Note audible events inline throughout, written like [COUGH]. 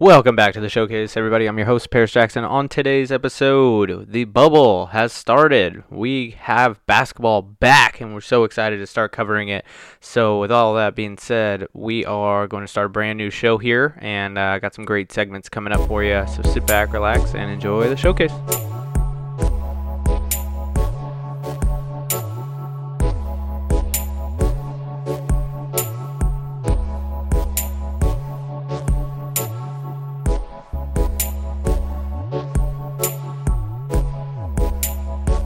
Welcome back to the showcase, everybody. I'm your host, Paris Jackson. On today's episode, the bubble has started. We have basketball back, and we're so excited to start covering it. So, with all that being said, we are going to start a brand new show here, and I uh, got some great segments coming up for you. So, sit back, relax, and enjoy the showcase.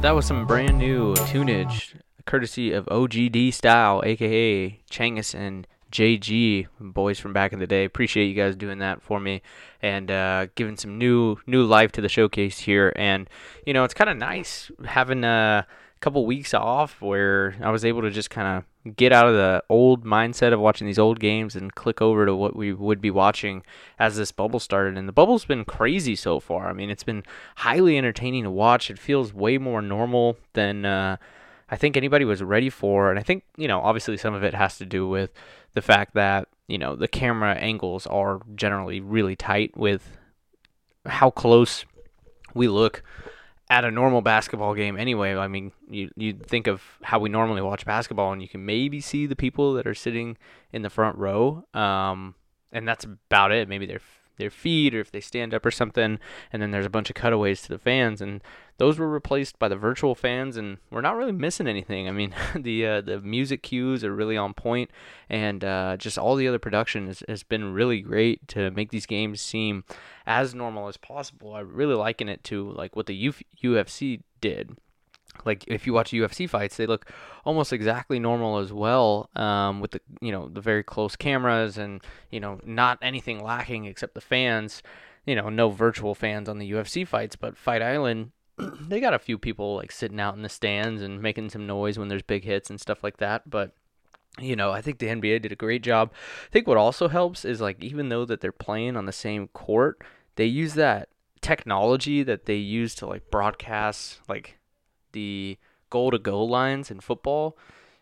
That was some brand new tunage, courtesy of OGD Style, aka Changus and JG, boys from back in the day. Appreciate you guys doing that for me and uh, giving some new new life to the showcase here. And you know, it's kind of nice having a couple weeks off where I was able to just kind of get out of the old mindset of watching these old games and click over to what we would be watching as this bubble started. And the bubble's been crazy so far. I mean, it's been highly entertaining to watch. It feels way more normal than uh, I think anybody was ready for. And I think, you know, obviously some of it has to do with the fact that, you know, the camera angles are generally really tight with how close we look at a normal basketball game anyway. I mean, you you think of how we normally watch basketball, and you can maybe see the people that are sitting in the front row, um, and that's about it. Maybe their their feet, or if they stand up or something, and then there's a bunch of cutaways to the fans, and those were replaced by the virtual fans, and we're not really missing anything. I mean, [LAUGHS] the uh, the music cues are really on point, and uh, just all the other production has, has been really great to make these games seem as normal as possible. I'm really liken it to like what the Uf- UFC did. Like if you watch UFC fights, they look almost exactly normal as well, um, with the you know the very close cameras and you know not anything lacking except the fans. You know, no virtual fans on the UFC fights, but Fight Island [CLEARS THROAT] they got a few people like sitting out in the stands and making some noise when there's big hits and stuff like that. But you know, I think the NBA did a great job. I think what also helps is like even though that they're playing on the same court, they use that technology that they use to like broadcast like the goal to goal lines in football.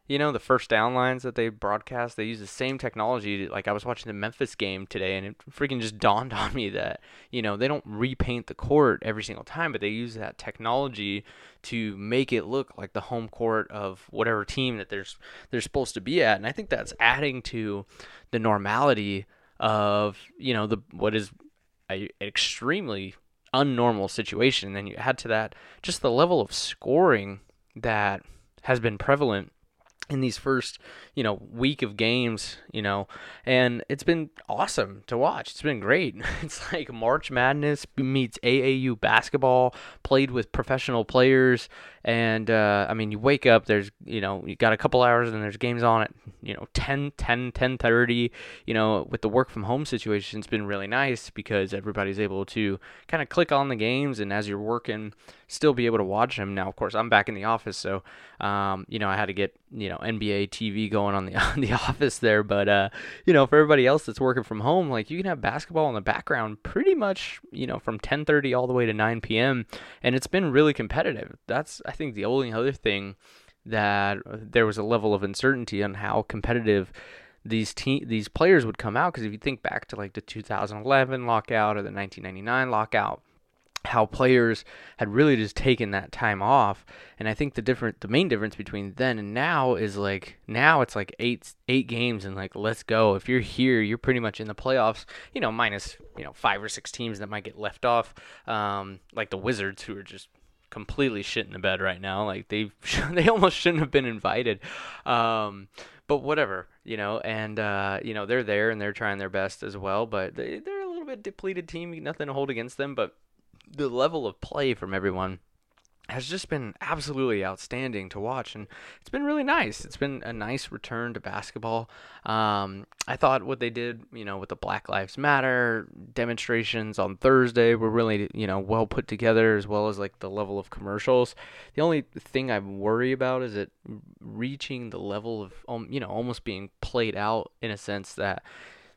You know the first down lines that they broadcast they use the same technology. Like i was watching the memphis game today and it freaking just [LAUGHS] dawned on me that you know they don't repaint the court every single time but they use that technology to make it look like the home court of whatever team that there's they're supposed to be at. And i think that's adding to the normality of you know the what is a extremely unnormal situation and then you add to that just the level of scoring that has been prevalent in these first, you know, week of games, you know, and it's been awesome to watch. It's been great. [LAUGHS] It's like March Madness meets AAU basketball played with professional players and uh, I mean, you wake up, there's, you know, you got a couple hours and there's games on at, you know, 10, 10, 10 30. You know, with the work from home situation, it's been really nice because everybody's able to kind of click on the games and as you're working, still be able to watch them. Now, of course, I'm back in the office, so, um, you know, I had to get, you know, NBA TV going on the, [LAUGHS] on the office there. But, uh, you know, for everybody else that's working from home, like you can have basketball in the background pretty much, you know, from 10 30 all the way to 9 p.m. And it's been really competitive. That's, I think the only other thing that there was a level of uncertainty on how competitive these te- these players would come out because if you think back to like the 2011 lockout or the 1999 lockout how players had really just taken that time off and i think the different the main difference between then and now is like now it's like eight eight games and like let's go if you're here you're pretty much in the playoffs you know minus you know five or six teams that might get left off um, like the wizards who are just completely shit in the bed right now. Like they [LAUGHS] they almost shouldn't have been invited. Um, but whatever, you know, and uh, you know they're there and they're trying their best as well. But they, they're a little bit depleted team. Nothing to hold against them, but the level of play from everyone has just been absolutely outstanding to watch, and it's been really nice. It's been a nice return to basketball. Um, I thought what they did, you know, with the Black Lives Matter demonstrations on Thursday were really, you know, well put together, as well as like the level of commercials. The only thing I worry about is it reaching the level of, um, you know, almost being played out in a sense that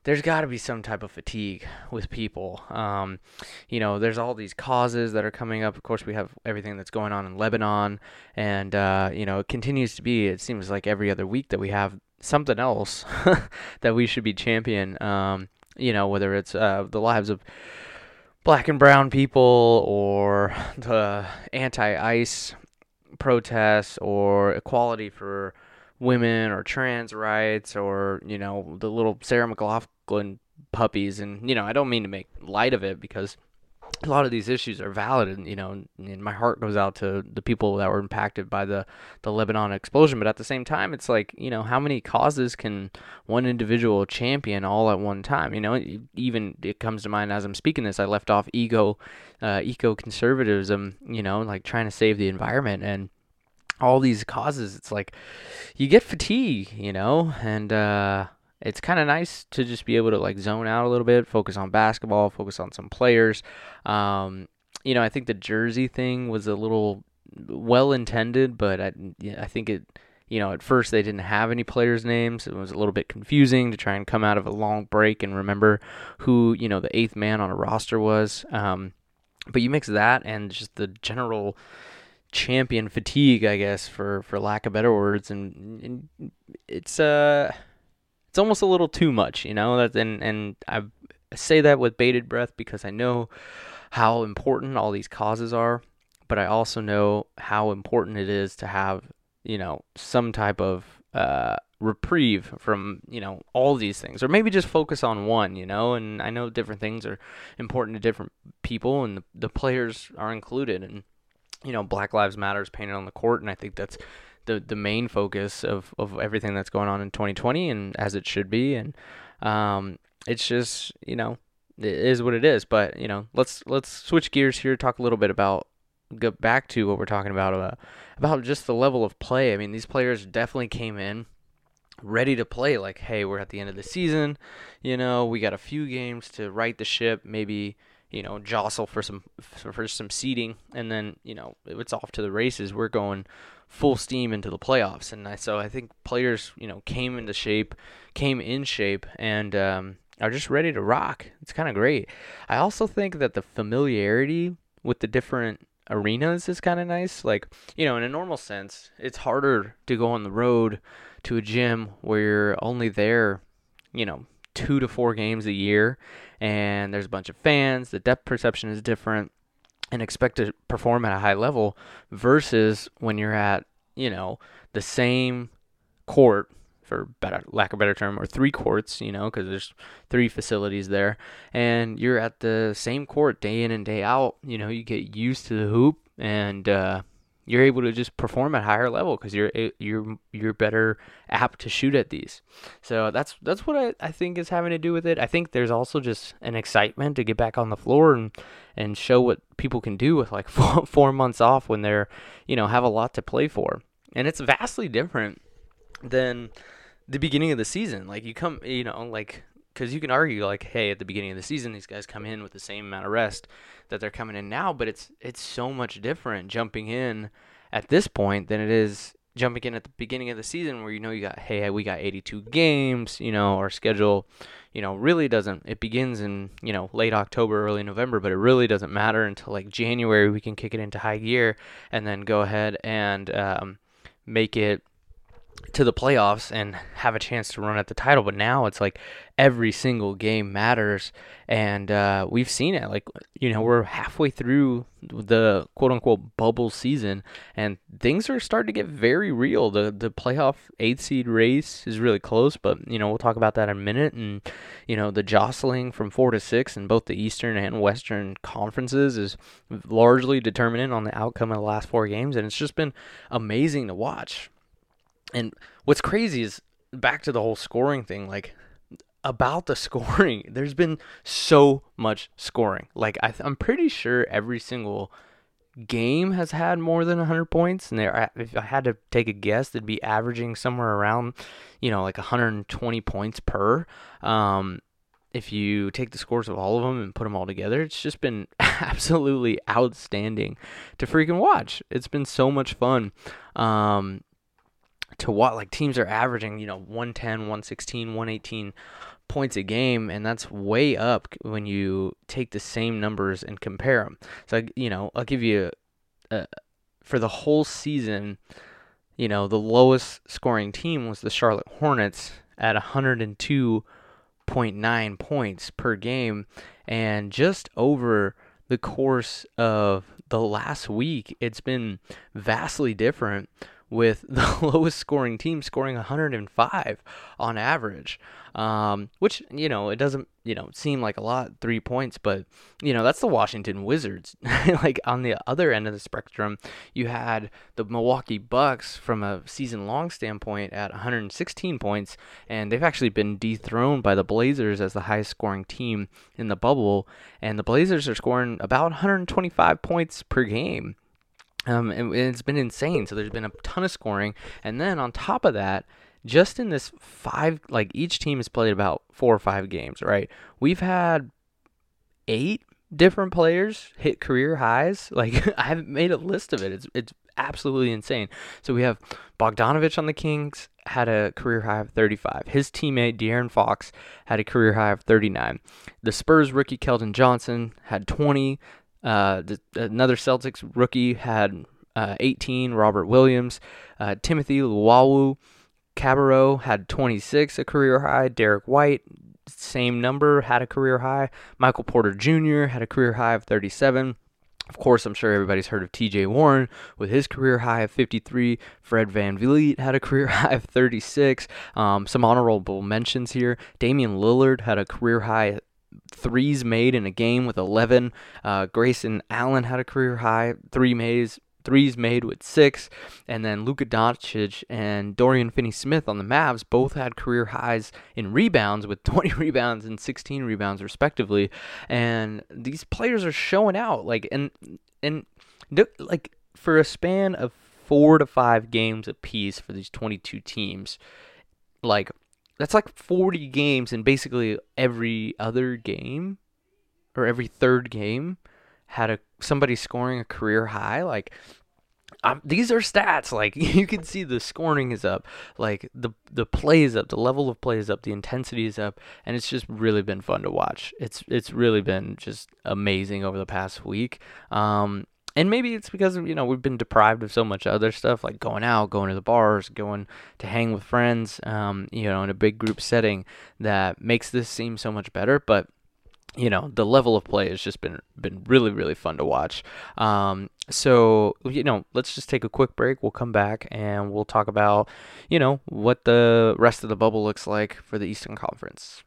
there's got to be some type of fatigue with people. Um, you know, there's all these causes that are coming up. Of course, we have everything that's going on in Lebanon, and uh, you know, it continues to be. It seems like every other week that we have something else [LAUGHS] that we should be champion. Um, you know, whether it's uh, the lives of black and brown people or the anti-ICE protests or equality for women or trans rights or you know the little Sarah McLachlan puppies. And you know I don't mean to make light of it because a lot of these issues are valid and you know and my heart goes out to the people that were impacted by the the Lebanon explosion. But at the same time it's like you know how many causes can one individual champion all at one time? You know even it comes to mind as I'm speaking this I left off ego uh, eco conservatism you know like trying to save the environment. And all these causes it's like you get fatigue you know and uh it's kind of nice to just be able to like zone out a little bit, focus on basketball, focus on some players. Um, you know, I think the jersey thing was a little well intended, but I, I think it, you know, at first they didn't have any players' names. It was a little bit confusing to try and come out of a long break and remember who, you know, the eighth man on a roster was. Um, but you mix that and just the general champion fatigue, I guess, for, for lack of better words, and, and it's uh it's almost a little too much, you know. That and and I say that with bated breath because I know how important all these causes are, but I also know how important it is to have you know some type of uh, reprieve from you know all these things, or maybe just focus on one, you know. And I know different things are important to different people, and the, the players are included, and you know Black Lives Matter is painted on the court, and I think that's the the main focus of of everything that's going on in 2020 and as it should be. And um it's just you know it is what it is. But you know let's let's switch gears here talk a little bit about go back to what we're talking about uh, about just the level of play. I mean these players definitely came in ready to play like hey we're at the end of the season. You know we got a few games to right the ship maybe you know jostle for some for some seating and then you know it's off to the races we're going full steam into the playoffs. And I, so I think players, you know, came into shape, came in shape, and um, are just ready to rock. It's kind of great. I also think that the familiarity with the different arenas is kind of nice. Like, you know, in a normal sense, it's harder to go on the road to a gym where you're only there, you know, two to four games a year and there's a bunch of fans. The depth perception is different and expect to perform at a high level versus when you're at, you know, the same court for better lack of a better term or three courts, you know, because there's three facilities there and you're at the same court day in and day out, you know, you get used to the hoop and uh, you're able to just perform at a higher level because you're you're you're better apt to shoot at these. So that's that's what I, I think is having to do with it. I think there's also just an excitement to get back on the floor and and show what people can do with like [LAUGHS] four, four months off when they're you know have a lot to play for. And it's vastly different than the beginning of the season. Like you come, you know, like because you can argue like, hey, at the beginning of the season, these guys come in with the same amount of rest that they're coming in now, but it's it's so much different jumping in at this point than it is jumping in at the beginning of the season where you know you got hey we got 82 games you know our schedule you know really doesn't it begins in you know late october early november but it really doesn't matter until like january we can kick it into high gear and then go ahead and um, make it to the playoffs and have a chance to run at the title. But now it's like every single game matters, and uh, we've seen it. Like you know, we're halfway through the quote unquote bubble season, and things are starting to get very real. The the playoff eighth seed race is really close, but you know we'll talk about that in a minute. And you know the jostling from four to six in both the Eastern and Western conferences is largely determinant on the outcome of the last four games, and it's just been amazing to watch. And what's crazy is back to the whole scoring thing, like about the [LAUGHS] scoring, there's been so much scoring. Like I am pretty sure every single game has had more than 100 points. And there if I had to take a guess they'd be averaging somewhere around you know like 120 points per. Um if you take the scores of all of them and put them all together it's just been [LAUGHS] absolutely outstanding to freaking watch. It's been so much fun. Um to what like teams are averaging, you know, 110, 116, 118 points a game, and that's way up when you take the same numbers and compare them. So, you know, I'll give you for the whole season, you know, the lowest scoring team was the Charlotte Hornets at 102 5.9 points per game. And just over the course of the last week, it's been vastly different with [LAUGHS] the lowest scoring team scoring 105 on average, um, which you know it doesn't you know seem like a lot, three points, but you know that's the Washington Wizards. [LAUGHS] like on the other end of the spectrum, you had the Milwaukee Bucks from a season long standpoint at 116 points, and they've actually been dethroned by the Blazers as the highest scoring team in the bubble, and the Blazers are scoring about 125 points per game. Um, and it's been insane. So there's been a ton of scoring, and then on top of that, just in this five, like each team has played about four or five games, right? We've had eight different players hit career highs. [LAUGHS] Like I haven't made a list of it. It's it's absolutely insane. So we have Bogdanovich on the Kings had a career high of 35. His teammate De'Aaron Fox had a career high of 39. The Spurs rookie Keldon Johnson had 20. Uh, the, another Celtics rookie had uh, 18, Robert Williams. Uh, Timothy Luwawu Cabarrot had 26, a career high. Derrick White, same number, had a career high. Michael Porter Jr. had a career high of 37. Of course, I'm sure everybody's heard of TJ Warren with his career high of 53. Fred Van VanVleet had a career [LAUGHS] high of 36. Um, some honorable mentions here. Damian Lillard had a career high threes made in a game with 11. Uh, Grayson Allen had a career high three mays, threes made with six, and then Luka Doncic and Dorian Finney-Smith on the Mavs both had career highs in rebounds with [LAUGHS] 20 rebounds and 16 rebounds respectively. And these players are showing out, like and and like for a span of four to five games apiece for these 22 teams, like that's like 40 games and basically every other game or every third game had a somebody scoring a career high like um, these are stats like [LAUGHS] you can see the scoring is up like the the play is up the level of play is up the intensity is up and it's just really been fun to watch. It's it's really been just amazing over the past week. Um and maybe it's because you know we've been deprived of so much other stuff like going out going to the bars going to hang with friends um, you know in a big group setting that makes this seem so much better. But you know the level of play has just been been really really fun to watch. Um, so you know let's just take a quick break. We'll come back and we'll talk about you know what the rest of the bubble looks like for the eastern conference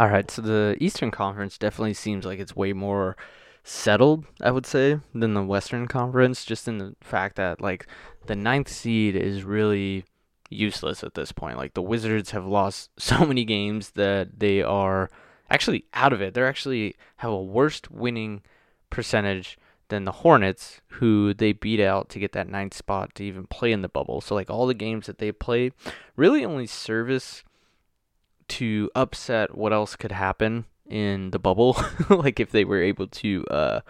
All right, so the Eastern Conference definitely seems like it's way more settled, I would say, than the Western Conference, just in the fact that like the ninth seed is really useless at this point. Like the Wizards have lost [LAUGHS] so many games that they are actually out of it. They're actually have a worst winning percentage than the Hornets, who they beat out to get that ninth spot to even play in the bubble. So like all the games that they play really only service to upset what else could happen in the bubble. [LAUGHS] Like if they were able to uh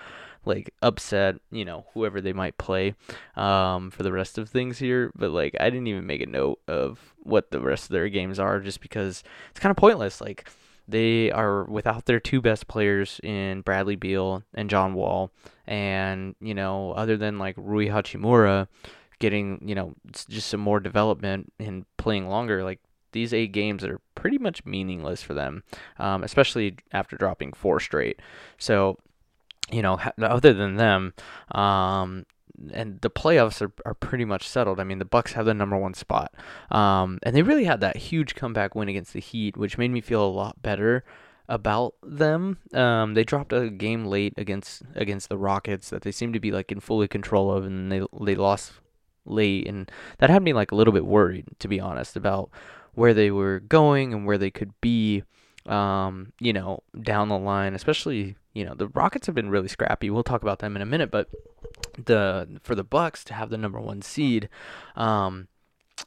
like upset you know whoever they might play um for the rest of things here. But like I didn't even make a note of what the rest of their games are just because it's kind of pointless. Like they are without their two best players in Bradley Beal and John Wall. And you know other than like Rui Hachimura getting you know just some more development and playing longer like these eight games are pretty much meaningless for them, um, especially after dropping four straight. So, you know, other than them, um, and the playoffs are, are pretty much settled. I mean, the Bucks have the number one spot, um, and they really had that huge comeback win against the Heat, which made me feel a lot better about them. Um, they dropped a game late against against the Rockets that they seemed to be like in fully control of, and they they lost late, and that had me like a little bit worried, to be honest, about where they were going and where they could be, um, you know, down the line. Especially, you know, the Rockets have been really scrappy. We'll talk about them in a minute, but the for the Bucks to have the number one seed, um,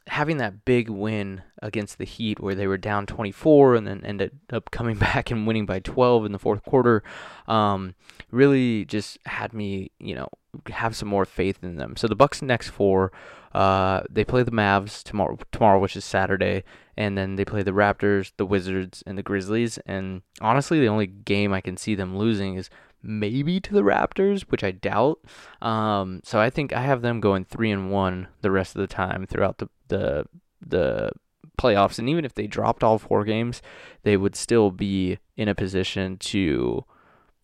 having that big win against the Heat where they were down 24 and then ended up coming [LAUGHS] back and winning by 12 in the fourth quarter um, really just had me, you know, have some more faith in them. So the Bucks next four uh, they play the Mavs tomorrow, tomorrow, which is Saturday, and then they play the Raptors, the Wizards, and the Grizzlies. And honestly, the only game I can see them losing is maybe to the Raptors, which I doubt. Um, so I think I have them going three and one the rest of the time throughout the the the playoffs. And even if they dropped all four games, they would still be in a position to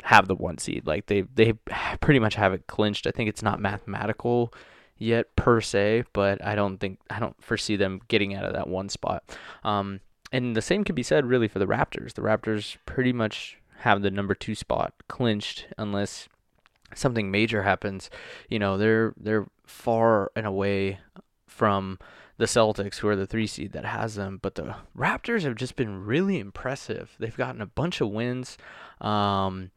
have the one seed. Like they they pretty much have it clinched. I think it's not mathematical yet per se, but I don't think I don't foresee them getting out of that one spot. Um, and the same could be said really for the Raptors. The Raptors pretty much have the number two spot clinched unless something major happens. You know, they're they're far and away from the Celtics, who are the three seed that has them. But the Raptors have just been really impressive. They've gotten a bunch of wins. Um,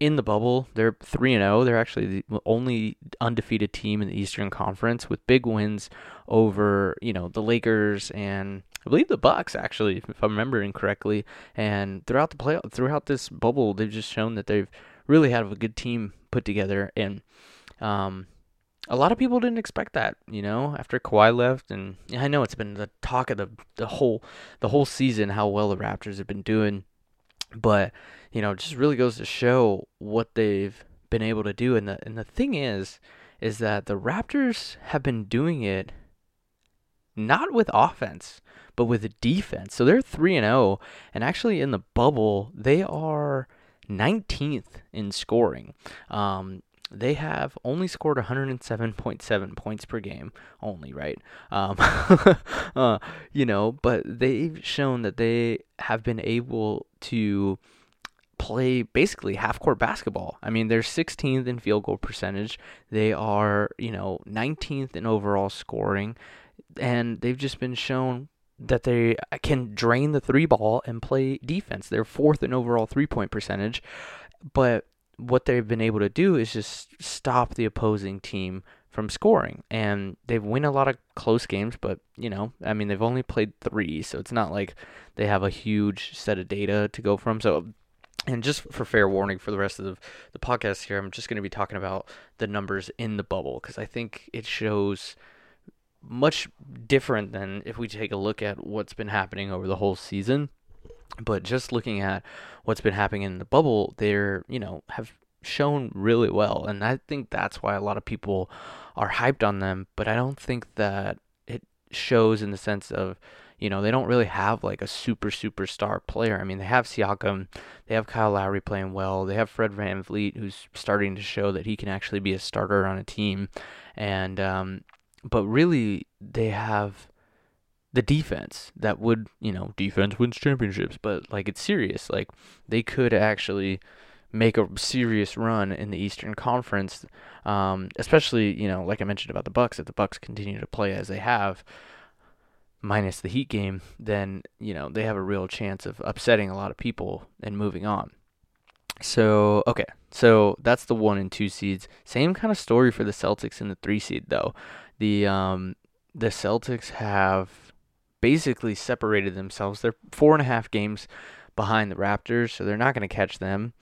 in the bubble. They're 3 and 0. They're actually the only undefeated team in the Eastern Conference with big wins over, you know, the Lakers and I believe the Bucks actually, if I'm remembering correctly. And throughout the play throughout this bubble, they've just shown that they've really had a good team put together and um a lot of people didn't expect that, you know, after Kawhi left, and I know it's been the talk of the the whole the whole season how well the Raptors have been doing, but you know, just really goes to show what they've been able to do. And the and the thing is, is that the Raptors have been doing it not with offense, but with defense. So they're three and zero, oh, and actually in the bubble they are 19th in scoring. Um, they have only scored 107.7 points per game, only, right? Um, [LAUGHS] uh, you know, but they've shown that they have been able to play basically half court basketball. I mean, they're 16th in field goal percentage. They are, you know, 19th in overall scoring. And they've just been shown that they can drain the three ball and play defense. They're fourth in overall three point percentage. But what they've been able to do is just stop the opposing team from scoring. And they've won a lot of close games, but, you know, I mean, they've only played three. So it's not like they have a huge set of data to go from. So and just for fair warning for the rest of the, the podcast here, I'm just going to be talking about the numbers in the bubble because I think it shows much different than if we take a look at what's been happening over the whole season. But just looking at what's been happening in the bubble, they're, you know, have shown really well. And I think that's why a lot of people are hyped on them. But I don't think that it shows in the sense of, you know, they don't really have like a super superstar player. I mean, they have Siakam, they have Kyle Lowry playing well, they have Fred Van VanVleet who's starting to show that he can actually be a starter on a team. And um but really they have the defense that would, you know, defense wins championships, but like it's serious. Like they could actually make a serious run in the Eastern Conference, um, especially you know, like I mentioned about the Bucks. If the Bucks continue to play as they have, minus the Heat game, then you know they have a real chance of upsetting a lot of people and moving on. So okay, so that's the one and two seeds. Same kind of story for the Celtics in the three seed though. The um the Celtics have basically separated themselves. They're four and a half games behind the Raptors, so they're not going to catch them.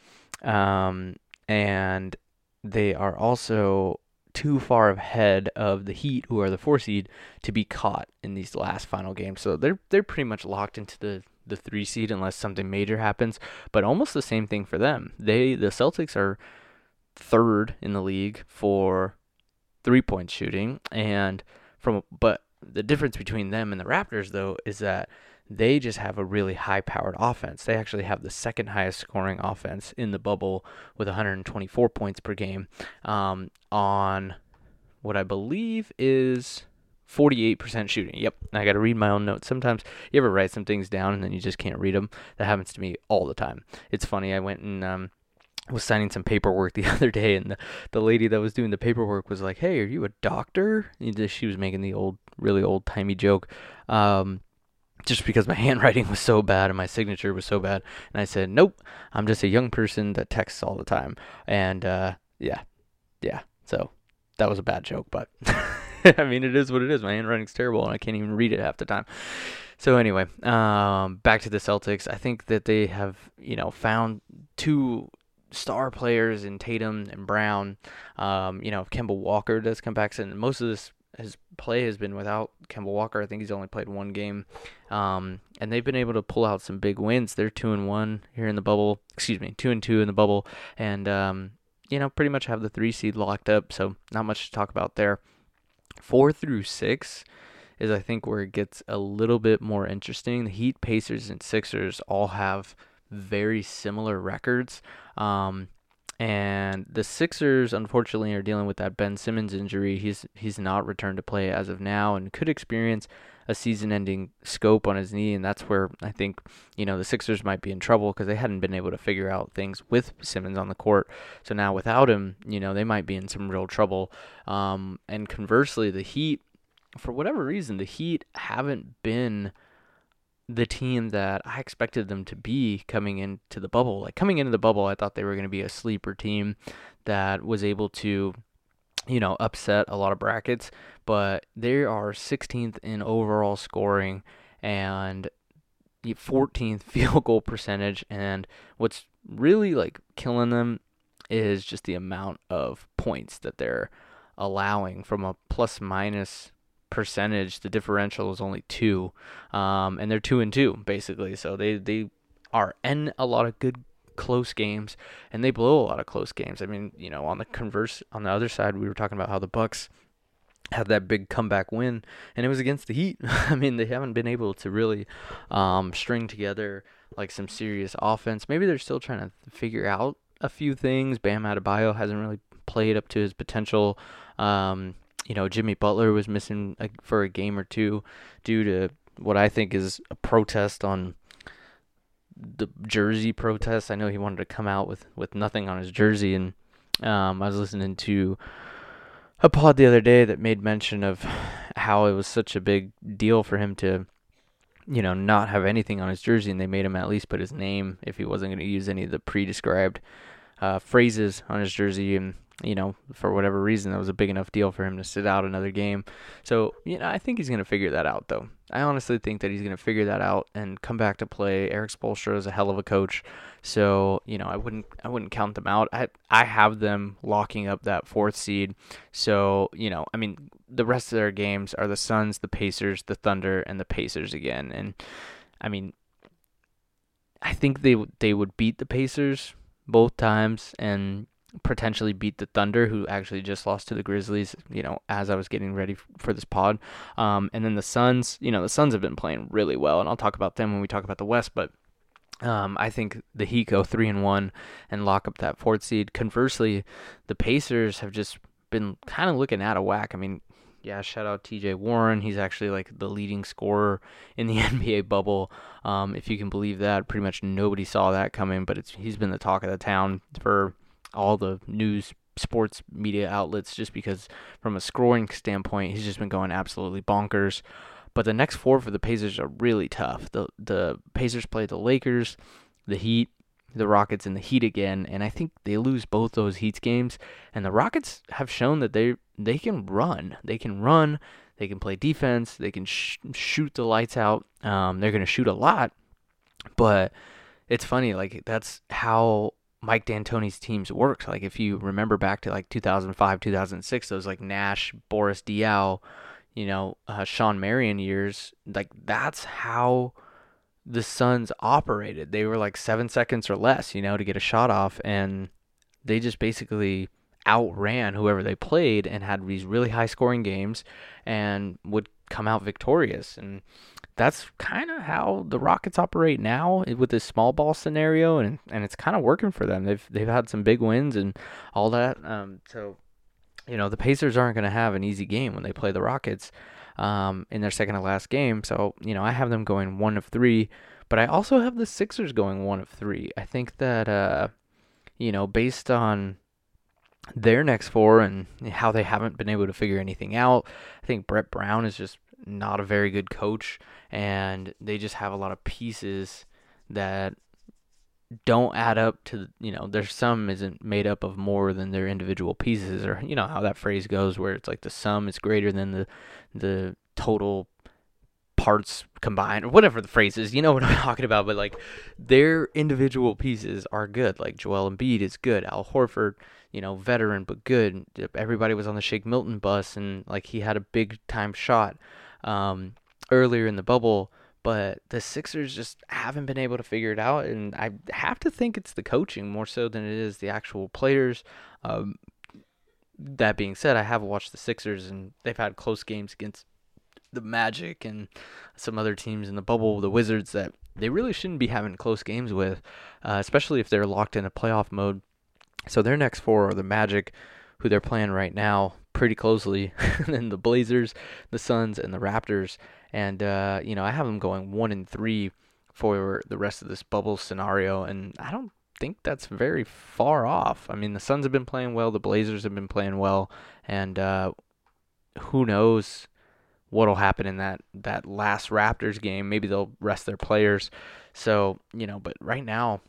Um, and they are also too far ahead of the Heat, who are the four seed, to be caught in these last final games. So they're they're pretty much locked into the the three seed unless something major happens. But almost the same thing for them. They the Celtics are third in the league for three point shooting, and from but the difference between them and the Raptors though is that they just have a really high powered offense. They actually have the second highest scoring offense in the bubble with 124 points per game um, on what I believe is 48% shooting. Yep, I got to read my own notes. Sometimes you ever write some things down and then you just can't read them. That happens to me all the time. It's funny. I went and um, was signing some paperwork [LAUGHS] the other day, and the, the lady that was doing the paperwork was like, "Hey, are you a doctor?" She was making the old, really old timey joke. Um, just because my [LAUGHS] handwriting was so bad and my signature was so bad. And I said, nope, I'm just a young person that texts all the time. And uh, yeah, yeah. So that was a bad joke, but [LAUGHS] I mean, it is what it is. My handwriting's terrible and I can't even read it half the time. So anyway, um, back to the Celtics. I think that they have, you know, found two star players in Tatum and Brown. Um, you know, Kemba Walker does come back, and most of this his play has been without Kemba Walker. I think he's only played one game, um, and they've been able to pull out some big wins. They're two and one here in the bubble. Excuse me, two and two in the bubble, and um, you know pretty much have the three seed locked up. So not much to talk about there. Four through six is I think where it gets a little bit more interesting. The Heat, Pacers, and Sixers all have very similar records. Um, and the Sixers, unfortunately, are dealing with that Ben Simmons injury. He's he's not returned to play as of now, and could experience a season-ending scope on his knee. And that's where I think you know the Sixers might be in trouble because they hadn't been able to figure out things with Simmons on the court. So now without him, you know they might be in some real trouble. Um, and conversely, the Heat, for whatever reason, the Heat haven't been the team that I expected them to be coming into the bubble. Like coming into the bubble, I thought they were going to be a sleeper team that was able to, you know, upset a lot of brackets. But they are 16th in overall scoring and 14th [LAUGHS] field goal percentage. And what's really like killing them is just the amount of points that they're allowing from a plus minus percentage, the differential is only two, um, and they're two and two basically. So they they are in a lot of good close games, and they blow a lot of close games. I mean, you know, on the converse, on the other side, we were talking about how the Bucks had that big comeback win, and it was against the Heat. [LAUGHS] I mean, they haven't been able to really um, string together like some serious offense. Maybe they're still trying to figure out a few things. Bam Adebayo hasn't really played up to his potential. Um, you know, Jimmy Butler was missing for a game or two due to what I think is a protest on the jersey protest. I know he wanted to come out with, with nothing on his jersey, and um, I was listening to a pod the other day that made mention of how it was such a big deal for him to, you know, not have anything on his jersey, and they made him at least put his name if he wasn't going to use any of the pre-described uh, phrases on his jersey, and you know, for whatever reason, that was a big enough deal for him to sit out another game. So, you know, I think he's going to figure that out, though. I honestly think that he's going to figure that out and come back to play. Erik Spoelstra is a hell of a coach, so you know, I wouldn't, I wouldn't count them out. I, I have them locking up that fourth seed. So, you know, I mean, the rest of their games are the Suns, the Pacers, the Thunder, and the Pacers again. And I mean, I think they they would beat the Pacers both times, and potentially beat the Thunder, who actually just lost to the Grizzlies, you know, as I was getting ready for this pod. Um, and then the Suns, you know, the Suns have been playing really well, and I'll talk about them when we talk about the West, but um, I think the Heat go three and one and lock up that fourth seed. Conversely, the Pacers have just been kind of looking out of whack. I mean, yeah, shout out TJ Warren. He's actually like the leading scorer in the [LAUGHS] NBA bubble. Um, if you can believe that, pretty much nobody saw that coming, but it's he's been the talk of the town for all the news sports media outlets just because from a scoring standpoint he's just been going absolutely bonkers. But the next four for the Pacers are really tough. The the Pacers play the Lakers the Heat the Rockets and the Heat again and I think they lose both those Heat games. And the Rockets have shown that they they can run. They can run. They can play defense. They can sh- shoot the lights out. Um, they're going to shoot a lot. But it's funny like that's how Mike D'Antoni's teams worked. Like if you remember back to like 2005, 2006, those like Nash, Boris Diaw, you know, uh, Shawn Marion years, like that's how the Suns operated. They were like seven seconds or less, you know, to get a shot off, and they just basically outran whoever they played and had these really high scoring games and would come out victorious. And that's kind of how the Rockets operate now with this small ball scenario, and and it's kind of working for them. They've they've had some big wins and all that. Um, so you know the Pacers aren't going to have an easy game when they play the Rockets um, in their second to last game. So you know I have them going one of three, but I also have the Sixers going one of three. I think that uh, you know based on their next four and how they haven't been able to figure anything out. I think Brett Brown is just not a very good coach, and they just have a lot of pieces that don't add up to you know their sum isn't made up of more than their individual pieces or you know how that phrase goes where it's like the sum is greater than the the total parts combined or whatever the phrase is. You know what I'm [LAUGHS] talking about. But like their individual pieces are good. Like Joel Embiid is good. Al Horford, you know, veteran but good. Everybody was on the Shake Milton bus and like he had a big time shot um, earlier in the bubble. But the Sixers just haven't been able to figure it out, and I have to think it's the coaching more so than it is the actual players. Um, that being said, I have watched the Sixers, and they've had close games against the Magic and some other teams in the bubble, the Wizards, that they really shouldn't be having close games with, uh, especially if they're locked in a playoff mode. So their next four are the Magic, who they're playing right now pretty closely, [LAUGHS] then the Blazers, the Suns, and the Raptors. And uh, you know, I have them going one and three for the rest of this bubble scenario, and I don't think that's very far off. I mean, the Suns have been playing well, the Blazers have been playing well, and uh, who knows what'll happen in that that last Raptors game. Maybe they'll rest their players. So you know, but right now,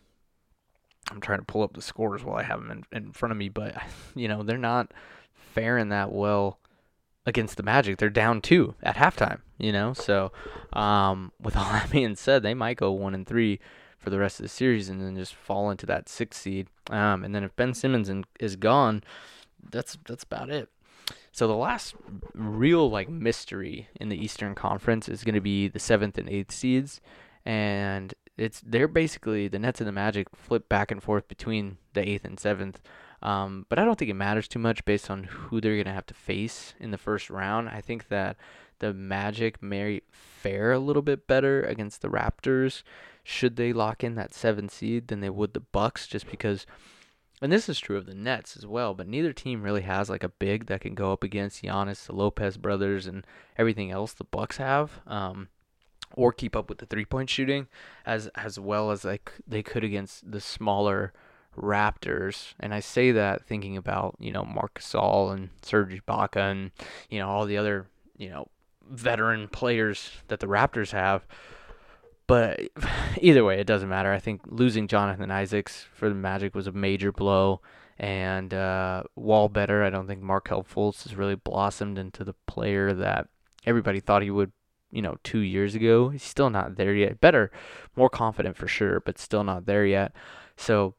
I'm trying to pull up the scores while I have them in, in front of me. But [LAUGHS] you know, they're not faring that well against the Magic. They're down two at halftime. You know, so um, [LAUGHS] with all that being said, they might go one and three for the rest of the series and then just fall into that sixth seed. Um, and then if Ben Simmons in, is gone, that's that's about it. So the last real like mystery in the Eastern Conference is going to be the seventh and eighth seeds, and it's they're basically the Nets and the Magic flip back and forth between the eighth and seventh. Um, but I don't think it matters too much based on who they're going to have to face in the first round. I think that the Magic may fare a little bit better against the Raptors should they lock in that seven seed than they would the Bucks, just because. And this is true of the Nets as well, but neither team really has like a big that can go up against Giannis, the Lopez brothers, and everything else the Bucks have, um, or keep up with the three point shooting as as well as like they could against the smaller Raptors, and I say that thinking about you know Marc Gasol and Serge Ibaka and you know all the other you know veteran players that the Raptors have. But [SIGHS] either way, it doesn't matter. I think losing Jonathan Isaacs for the Magic was a major blow. And uh, Wall better. I don't think Markelle Fultz has really blossomed into the player that everybody thought he would, you know, two years ago. He's still not there yet. Better, more confident for sure, but still not there yet. So,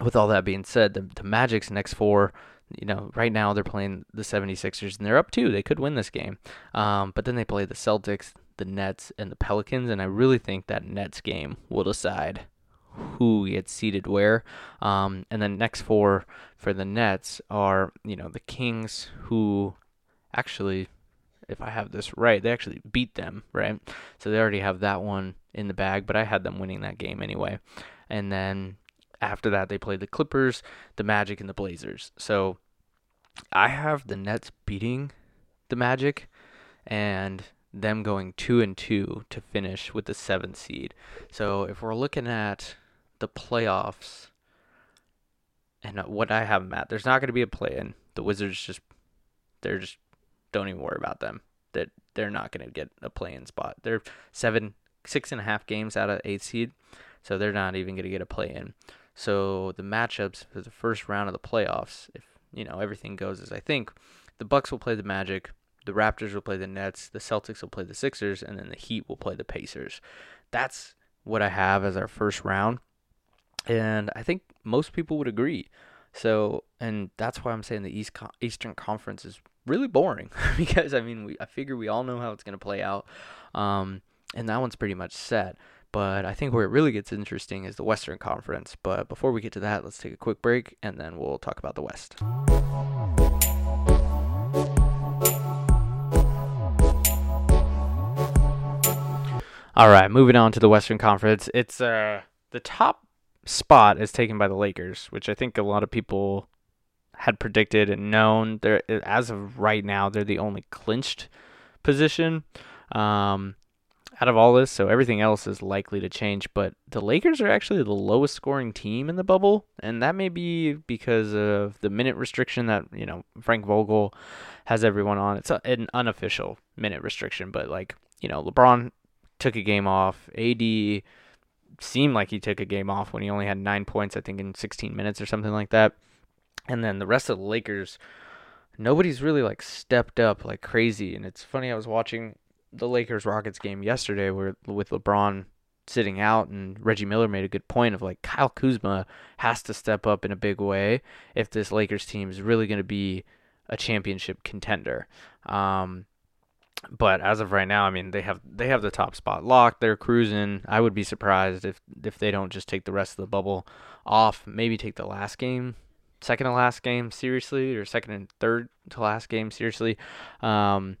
with all that being said, the, the Magic's next four, you know, right now they're playing the 76ers and they're up two. They could win this game. Um, but then they play the Celtics, the Nets, and the Pelicans. And I really think that Nets game will decide who gets seated where. Um, and then next four for the Nets are, you know, the Kings, who actually, if I have this right, they actually beat them, right? So they already have that one in the bag, but I had them winning that game anyway. And then after that, they played the Clippers, the Magic, and the Blazers. So I have the Nets beating the Magic and them going two and two to finish with the seventh seed. So if we're looking at the playoffs and what I have them at, there's not going to be a play in. The Wizards just they're just don't even worry about them. That they're not going to get a play in spot. They're seven six and a half games out of eight seed, so they're not even going to get a play in. So the matchups for the first round of the playoffs, if you know everything goes as I think, the Bucks will play the Magic, the Raptors will play the Nets, the Celtics will play the Sixers, and then the Heat will play the Pacers. That's what I have as our first round. And I think most people would agree. So, and that's why I'm saying the East Eastern Conference is really boring [LAUGHS] because I mean, we I figure we all know how it's going to play out. Um, and that one's pretty much set. But I think where it really gets interesting is the Western Conference. But before we get to that, let's take a quick break and then we'll talk about the West. All right, moving on to the Western Conference. It's uh the top spot is taken by the Lakers, which I think a lot of people had predicted and known. They're as of right now, they're the only clinched position. Um, out of all this, so everything else is likely to change. But the Lakers are actually the lowest scoring team in the bubble, and that may be because of the minute restriction that you know Frank Vogel has everyone on. It's an unofficial minute restriction, but like you know LeBron took a game off. AD seemed like he took a game off when he only had nine points, I think, in 16 minutes or something like that. And then the rest of the Lakers, nobody's really like stepped up like crazy. And it's funny, I was watching the Lakers Rockets game yesterday, where with LeBron sitting out, and Reggie Miller made a good point of like Kyle Kuzma has to step up in a big way if this Lakers team is really going to be a championship contender. Um, but as of right now, I mean they have they have the top spot locked. They're cruising. I would be surprised if if they don't just take the rest of the bubble off. Maybe take the last game, second to last game seriously, or second and third to last game seriously. Um,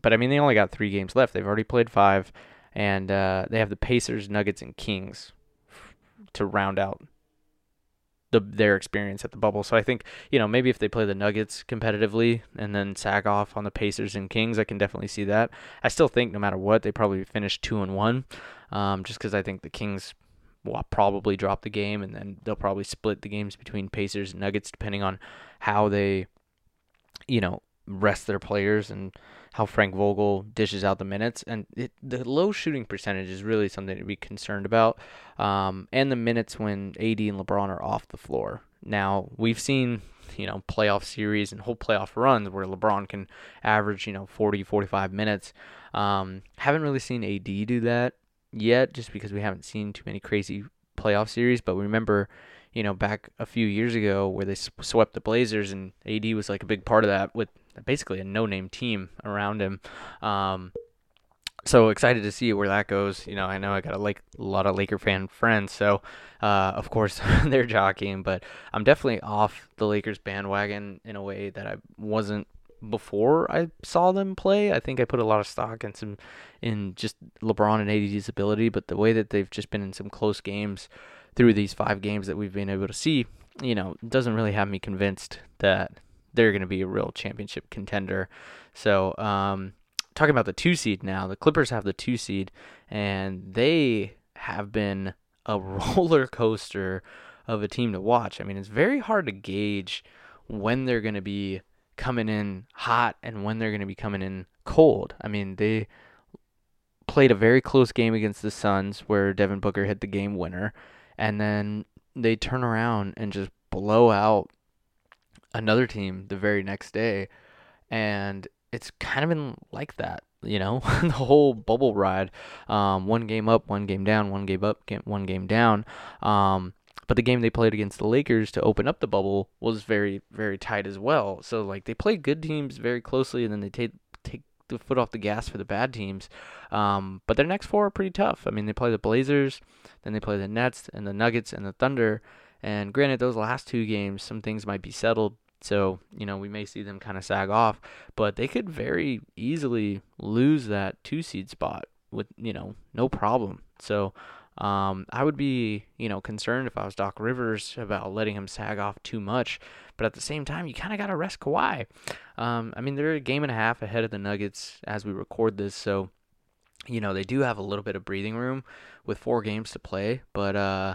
but I mean they only got three games left. They've already played five, and uh, they have the Pacers, Nuggets, and Kings to round out the their experience at the bubble. So I think you know maybe if they play the Nuggets competitively and then sag off on the Pacers and Kings, I can definitely see that. I still think no matter what, they probably finish two and one, um, just because I think the Kings will probably drop the game and then they'll probably split the games between Pacers and Nuggets depending on how they, you know, rest their players and how Frank Vogel dishes out the minutes. And it, the low shooting percentage is really something to be concerned about. Um, and the minutes when AD and LeBron are off the floor. Now, we've seen, you know, playoff series and whole playoff runs where LeBron can average, you know, 40, 45 minutes. Um, haven't really seen AD do that yet just because we haven't seen too many crazy playoff series. But we remember, you know, back a few years ago where they swept the Blazers and AD was like a big part of that with basically a no-name team around him. Um, so excited to see where that goes. You know, I know I got a like a lot of Laker fan friends, so uh, of course [LAUGHS] they're jockeying, but I'm definitely off the Lakers bandwagon in a way that I wasn't before I saw them play. I think I put a lot of stock in some in just LeBron and AD's ability, but the way that they've just been in some close games through these five games that we've been able to see, you know, doesn't really have me convinced that they're going to be a real championship contender. So, um, talking about the two seed now, the Clippers have the two seed, and they have been a [LAUGHS] roller coaster of a team to watch. I mean, it's very hard to gauge when they're going to be coming in hot and when they're going to be coming in cold. I mean, they played a very close game against the Suns where Devin Booker hit the game winner, and then they turn around and just blow out another team the very next day, and it's kind of been like that, you know, [LAUGHS] the whole bubble ride. Um, one game up, one game down, one game up, one game down. Um, but the game they played against the Lakers to open up the bubble was very, very tight as well. So like they play good teams very closely, and then they take take the foot off the gas for the bad teams. Um, but their next four are pretty tough. I mean, they play the Blazers, then they play the Nets and the Nuggets and the Thunder. And granted, those last two games, some things might be settled. So, you know, we may see them kind of sag off, but they could very easily lose that two seed spot with, you know, no problem. So, um, I would be, you know, concerned if I was Doc Rivers about letting him sag off too much. But at the same time, you kind of got to rest Kawhi. Um, I mean, they're a game and a half ahead of the Nuggets as we record this. So, you know, they do have a little bit of breathing room with four games to play. But, uh,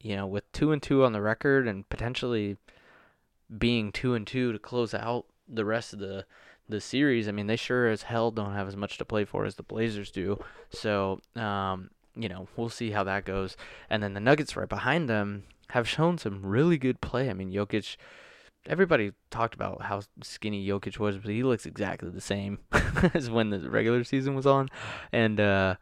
you know, with two and two on the record and potentially being two and two to close out the rest of the the series. I mean, they sure as hell don't have as much to play for as the Blazers do. So, um, you know, we'll see how that goes. And then the Nuggets right behind them have shown some really good play. I mean, Jokic. Everybody talked about how skinny Jokic was, but he looks exactly the same [LAUGHS] as when the regular season was on, and uh,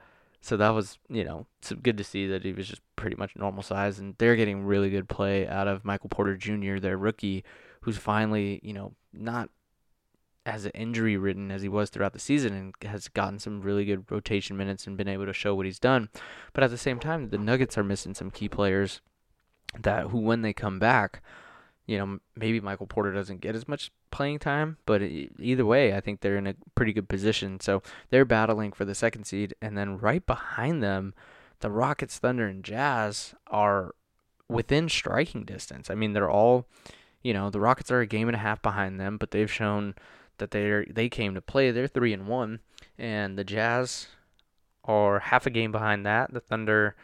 so that was, you know, good to see that he was just pretty much normal size. And they're getting really good play out of Michael Porter Jr., their rookie, who's finally, you know, not as injury ridden as he was throughout the season and has gotten some really good rotation minutes and been able to show what he's done. But at the same time, the Nuggets are missing some key players that who, when they come back, you know, maybe Michael Porter doesn't get as much playing time, but either way, I think they're in a pretty good position. So they're battling for the second seed, and then right behind them, the Rockets, Thunder, and Jazz are within striking distance. I mean, they're all, you know, the Rockets are a game and a half behind them, but they've shown that they they came to play. They're three and one, and the Jazz are half a game behind that. The Thunder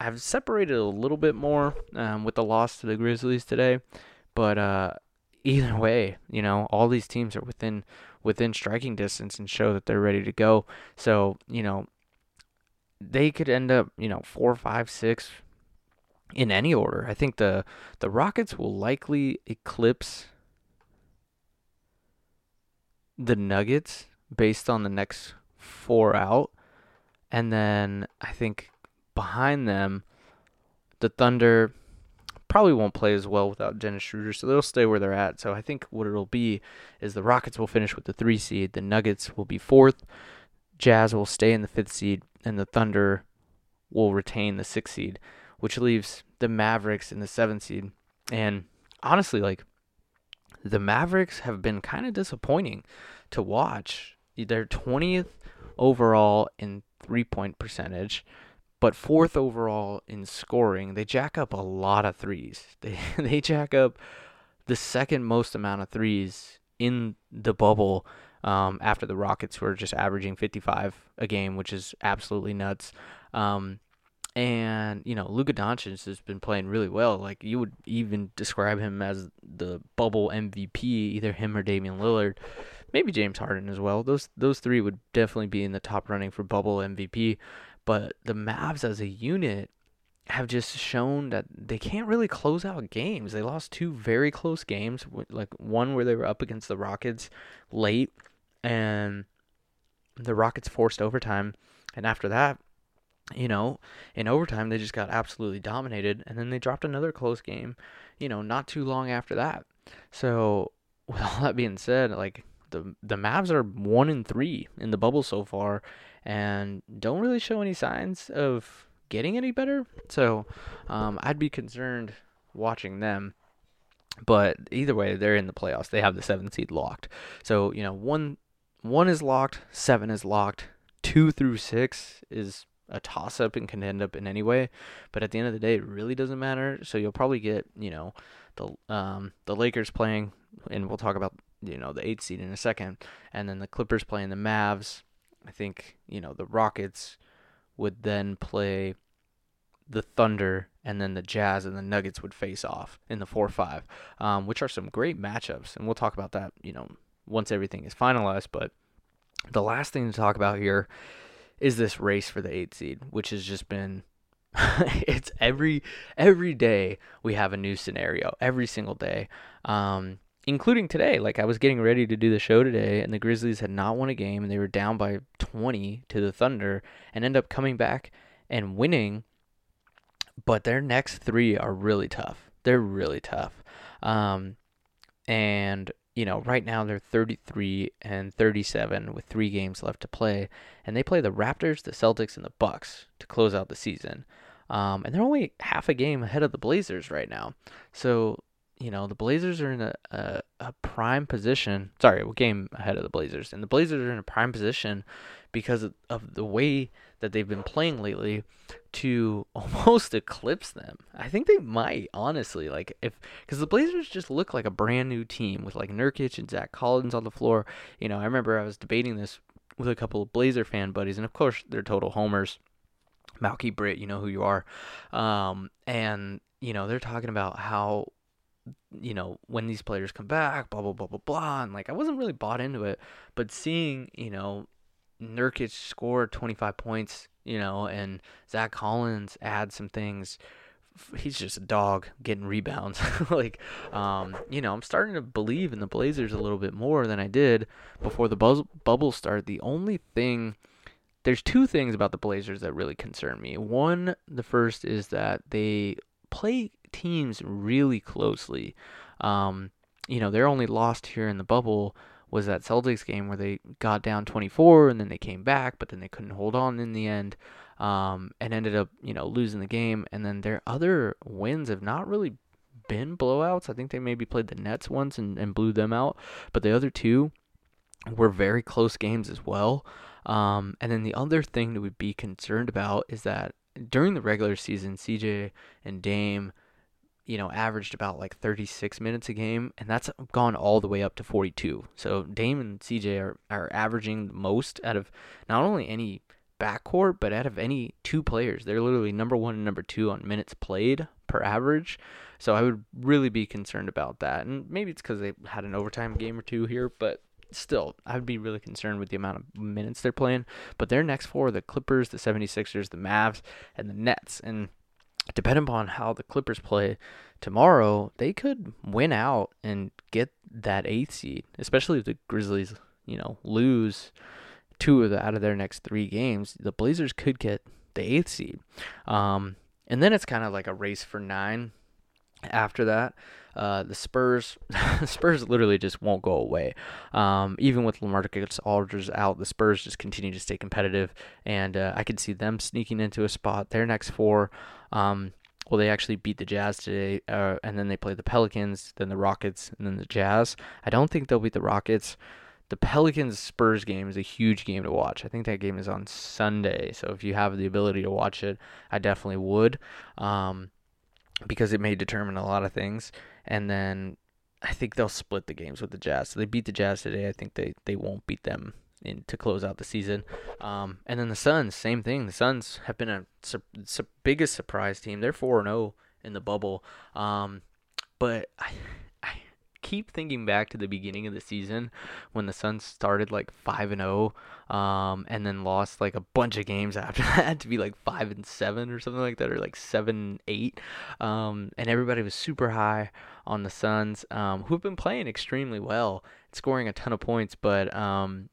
have separated a little bit more um, with the loss to the Grizzlies today, but uh, either way, you know, all these teams are within within striking distance and show that they're ready to go. So, you know, they could end up, you know, four, five, six in any order. I think the the Rockets will likely eclipse the Nuggets based on the next four out. And then I think behind them, the Thunder probably won't play as well without Dennis Schroeder, so they'll stay where they're at. So I think what it'll be is the Rockets will finish with the three seed, the Nuggets will be fourth, Jazz will stay in the fifth seed, and the Thunder will retain the sixth seed, which leaves the Mavericks in the seventh seed. And honestly, like the Mavericks have been kind of disappointing to watch. They're 20th overall in three point percentage, but fourth overall in scoring. They jack up a lot of threes. [LAUGHS] They they jack up the second most amount of threes in the bubble um, after the Rockets were just averaging 55 a game, which is absolutely nuts. Um, and you know, Luka Doncic has been playing really well. Like you would even describe him as the bubble MVP, either him or Damian Lillard, maybe James Harden as well. Those those three would definitely be in the top running for bubble MVP. But the Mavs as a unit have just shown that they can't really close out games. They lost two very close games, like one where they were up against the Rockets late, and the Rockets forced overtime. And after that, you know, in overtime they just got absolutely dominated, and then they dropped another close game, you know, not too long after that. So, [LAUGHS] with all that being said, like the the Mavs are one in three in the bubble so far, and don't really show any signs of getting any better. So, um, I'd be concerned watching them. But either way, they're in the playoffs. They have the seventh seed locked. So you know, one one is locked, seven is locked, two through six is a toss up and can end up in any way. But at the end of the day, it really doesn't matter. So you'll probably get, you know, the um the Lakers playing, and we'll talk about you know the eighth seed in a second, and then the Clippers playing the Mavs. I think you know the Rockets would then play the Thunder, and then the Jazz and the Nuggets would face off in the four five, um, which are some great matchups, and we'll talk about that you know once everything is finalized. But the last thing to talk about here is this race for the eight seed, which has just been [LAUGHS] it's every every day we have a new scenario every single day um, including today like i was getting ready to do the show today and the grizzlies had not won a game and they were down by 20 to the thunder and end up coming back and winning but their next three are really tough they're really tough um, and you know, right now they're 33 and 37 with three games left to play, and they play the Raptors, the Celtics, and the Bucks to close out the season. Um, and they're only half a game ahead of the Blazers right now. So, you know, the Blazers are in a, a, a prime position. Sorry, a game ahead of the Blazers. And the Blazers are in a prime position because of, of the way that they've been playing lately to [LAUGHS] almost eclipse them. I think they might, honestly. Like if because the Blazers just look like a brand new team with like Nurkic and Zach Collins on the floor. You know, I remember I was debating this with a couple of Blazer fan buddies, and of course they're total homers. Malky Britt, you know who you are, um, and you know they're talking about how you know when these players come back, blah blah blah blah blah, and like I wasn't really bought into it, but seeing you know Nurkic score 25 points, you know, and Zach Collins add some things. He's just a dog getting rebounds. [LAUGHS] like, um, you know, I'm starting to believe in the Blazers a little bit more than I did before the buzz- bubble started. The only thing, there's two things about the Blazers that really concern me. One, the first is that they play teams really closely. Um, you know, they're only lost here in the bubble was that Celtics game where they got down 24 and then they came back, but then they couldn't hold on in the end um, and ended up, you know, losing the game. And then their other wins have not really been blowouts. I think they maybe played the Nets once and, and blew them out, but the other two were very close games as well. Um, and then the other thing that we'd be concerned about is that during the regular season, CJ and Dame you know, averaged about like 36 minutes a game, and that's gone all the way up to 42. So Dame and CJ are, are averaging the most out of not only any backcourt, but out of any two players. They're literally number one and number two on minutes played per average. So I would really be concerned about that. And maybe it's because they had an overtime game or two here, but still, I would be really concerned with the amount of minutes they're playing. But their next four the Clippers, the 76ers, the Mavs, and the Nets. And depending upon how the Clippers play tomorrow, they could win out and get that eighth seed, especially if the Grizzlies, you know, lose two of the, out of their next three games, the Blazers could get the eighth seed. Um, and then it's kind of like a race for nine after that. Uh, the Spurs, the [LAUGHS] Spurs literally just won't go away. Um, even with Lamarcus Aldridge out, the Spurs just continue to stay competitive, and uh, I could see them sneaking into a spot. Their next four, um, well, they actually beat the Jazz today, uh, and then they play the Pelicans, then the Rockets, and then the Jazz. I don't think they'll beat the Rockets. The Pelicans Spurs game is a huge game to watch. I think that game is on Sunday, so if you have the ability to watch it, I definitely would, um, because it may determine a lot of things. And then I think they'll split the games with the Jazz. So they beat the Jazz today. I think they, they won't beat them in to close out the season. Um, and then the Suns, same thing. The Suns have been a su- biggest surprise team. They're four and zero oh in the bubble. Um, but I, keep thinking back to the beginning of the season when the Suns started like five and zero, oh, um, and then lost like a bunch of games [LAUGHS] after that to be like five and seven or something like that, or like seven eight, um, and everybody was super high on the Suns, um, who've been playing extremely well, scoring a ton of points, but um,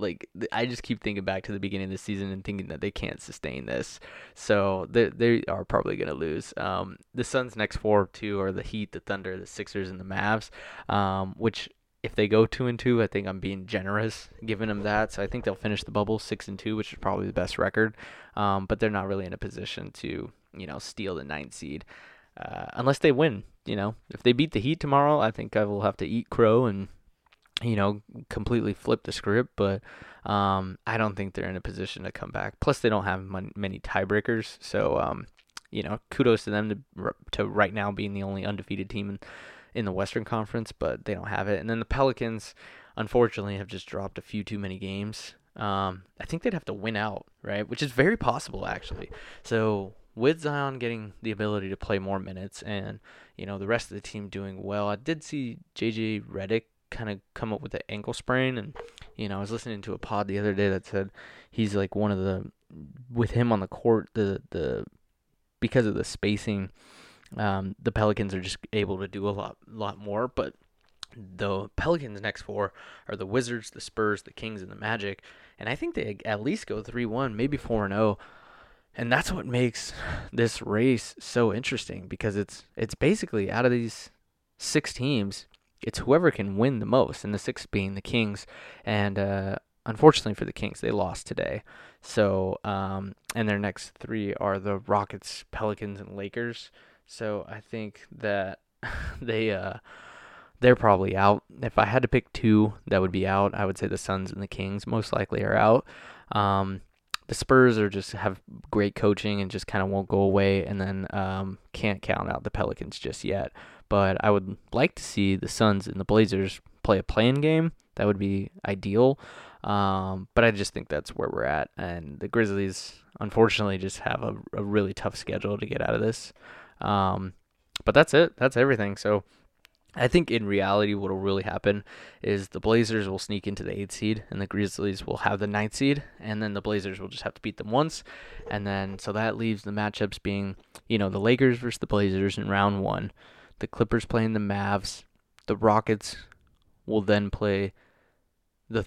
like I just keep thinking back to the beginning of the season and thinking that they can't sustain this. So they they are probably gonna lose. Um, the Suns' next four two are the Heat, the Thunder, the Sixers, and the Mavs. Um, which if they go two and two, I think I'm being generous giving them that. So I think they'll finish the bubble six and two, which is probably the best record. Um, but they're not really in a position to you know steal the ninth seed. Uh, unless they win, you know, if they beat the Heat tomorrow, I think I will have to eat crow and you know, completely flip the script, but um, I don't think they're in a position to come back. Plus, they don't have many tiebreakers, so um, you know, kudos to them to to right now being the only undefeated team in in the Western Conference, but they don't have it. And then the Pelicans, unfortunately, have just dropped a few too many games. Um, I think they'd have to win out, right? Which is very possible, actually. So with Zion getting the ability to play more minutes and you know the rest of the team doing well, I did see JJ Redick kind of come up with an ankle sprain and you know I was listening to a pod the other day that said he's like one of the with him on the court the the because of the spacing um, the Pelicans are just able to do a lot lot more but the Pelicans next four are the Wizards, the Spurs, the Kings and the Magic and I think they at least go 3-1 maybe 4 and 0 and that's what makes this race so interesting because it's it's basically out of these six teams it's whoever can win the most, and the six being the Kings. And uh, unfortunately for the Kings, they lost today. So, um, and their next three are the Rockets, Pelicans, and Lakers. So I think that [LAUGHS] they uh, they're probably out. If I had to pick two that would be out, I would say the Suns and the Kings most likely are out. Um, the Spurs are just have great coaching and just kind of won't go away, and then um, can't count out the Pelicans just yet but I would like to see the Suns and the Blazers play a play-in game. That would be ideal. Um, but I just think that's where we're at. And the Grizzlies, unfortunately, just have a, a really tough schedule to get out of this. Um, but that's it. That's everything. So I think in reality, what will really happen is the Blazers will sneak into the eighth seed, and the Grizzlies will have the ninth seed, and then the Blazers will just have to beat them once, and then so that leaves the matchups being, you know, the Lakers versus the Blazers in round one. The Clippers playing the Mavs. The Rockets will then play the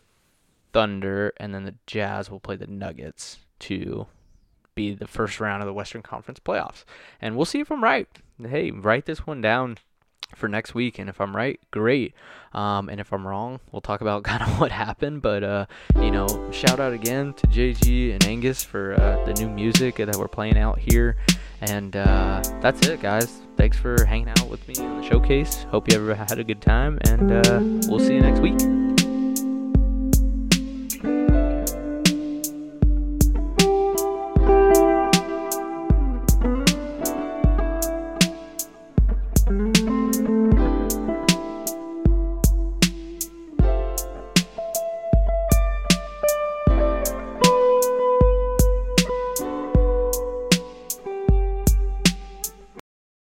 Thunder, and then the Jazz will play the Nuggets to be the first round of the Western Conference playoffs. And we'll see if I'm right. Hey, write this one down for next week. And if I'm right, great. Um, and if I'm wrong, we'll talk about [LAUGHS] kind of what happened. But, uh, you know, shout out again to JG and Angus for uh, the new music that we're playing out here. And uh, that's it, guys. Thanks for hanging out with me on the showcase. Hope you ever had a good time. And uh, we'll see you next week.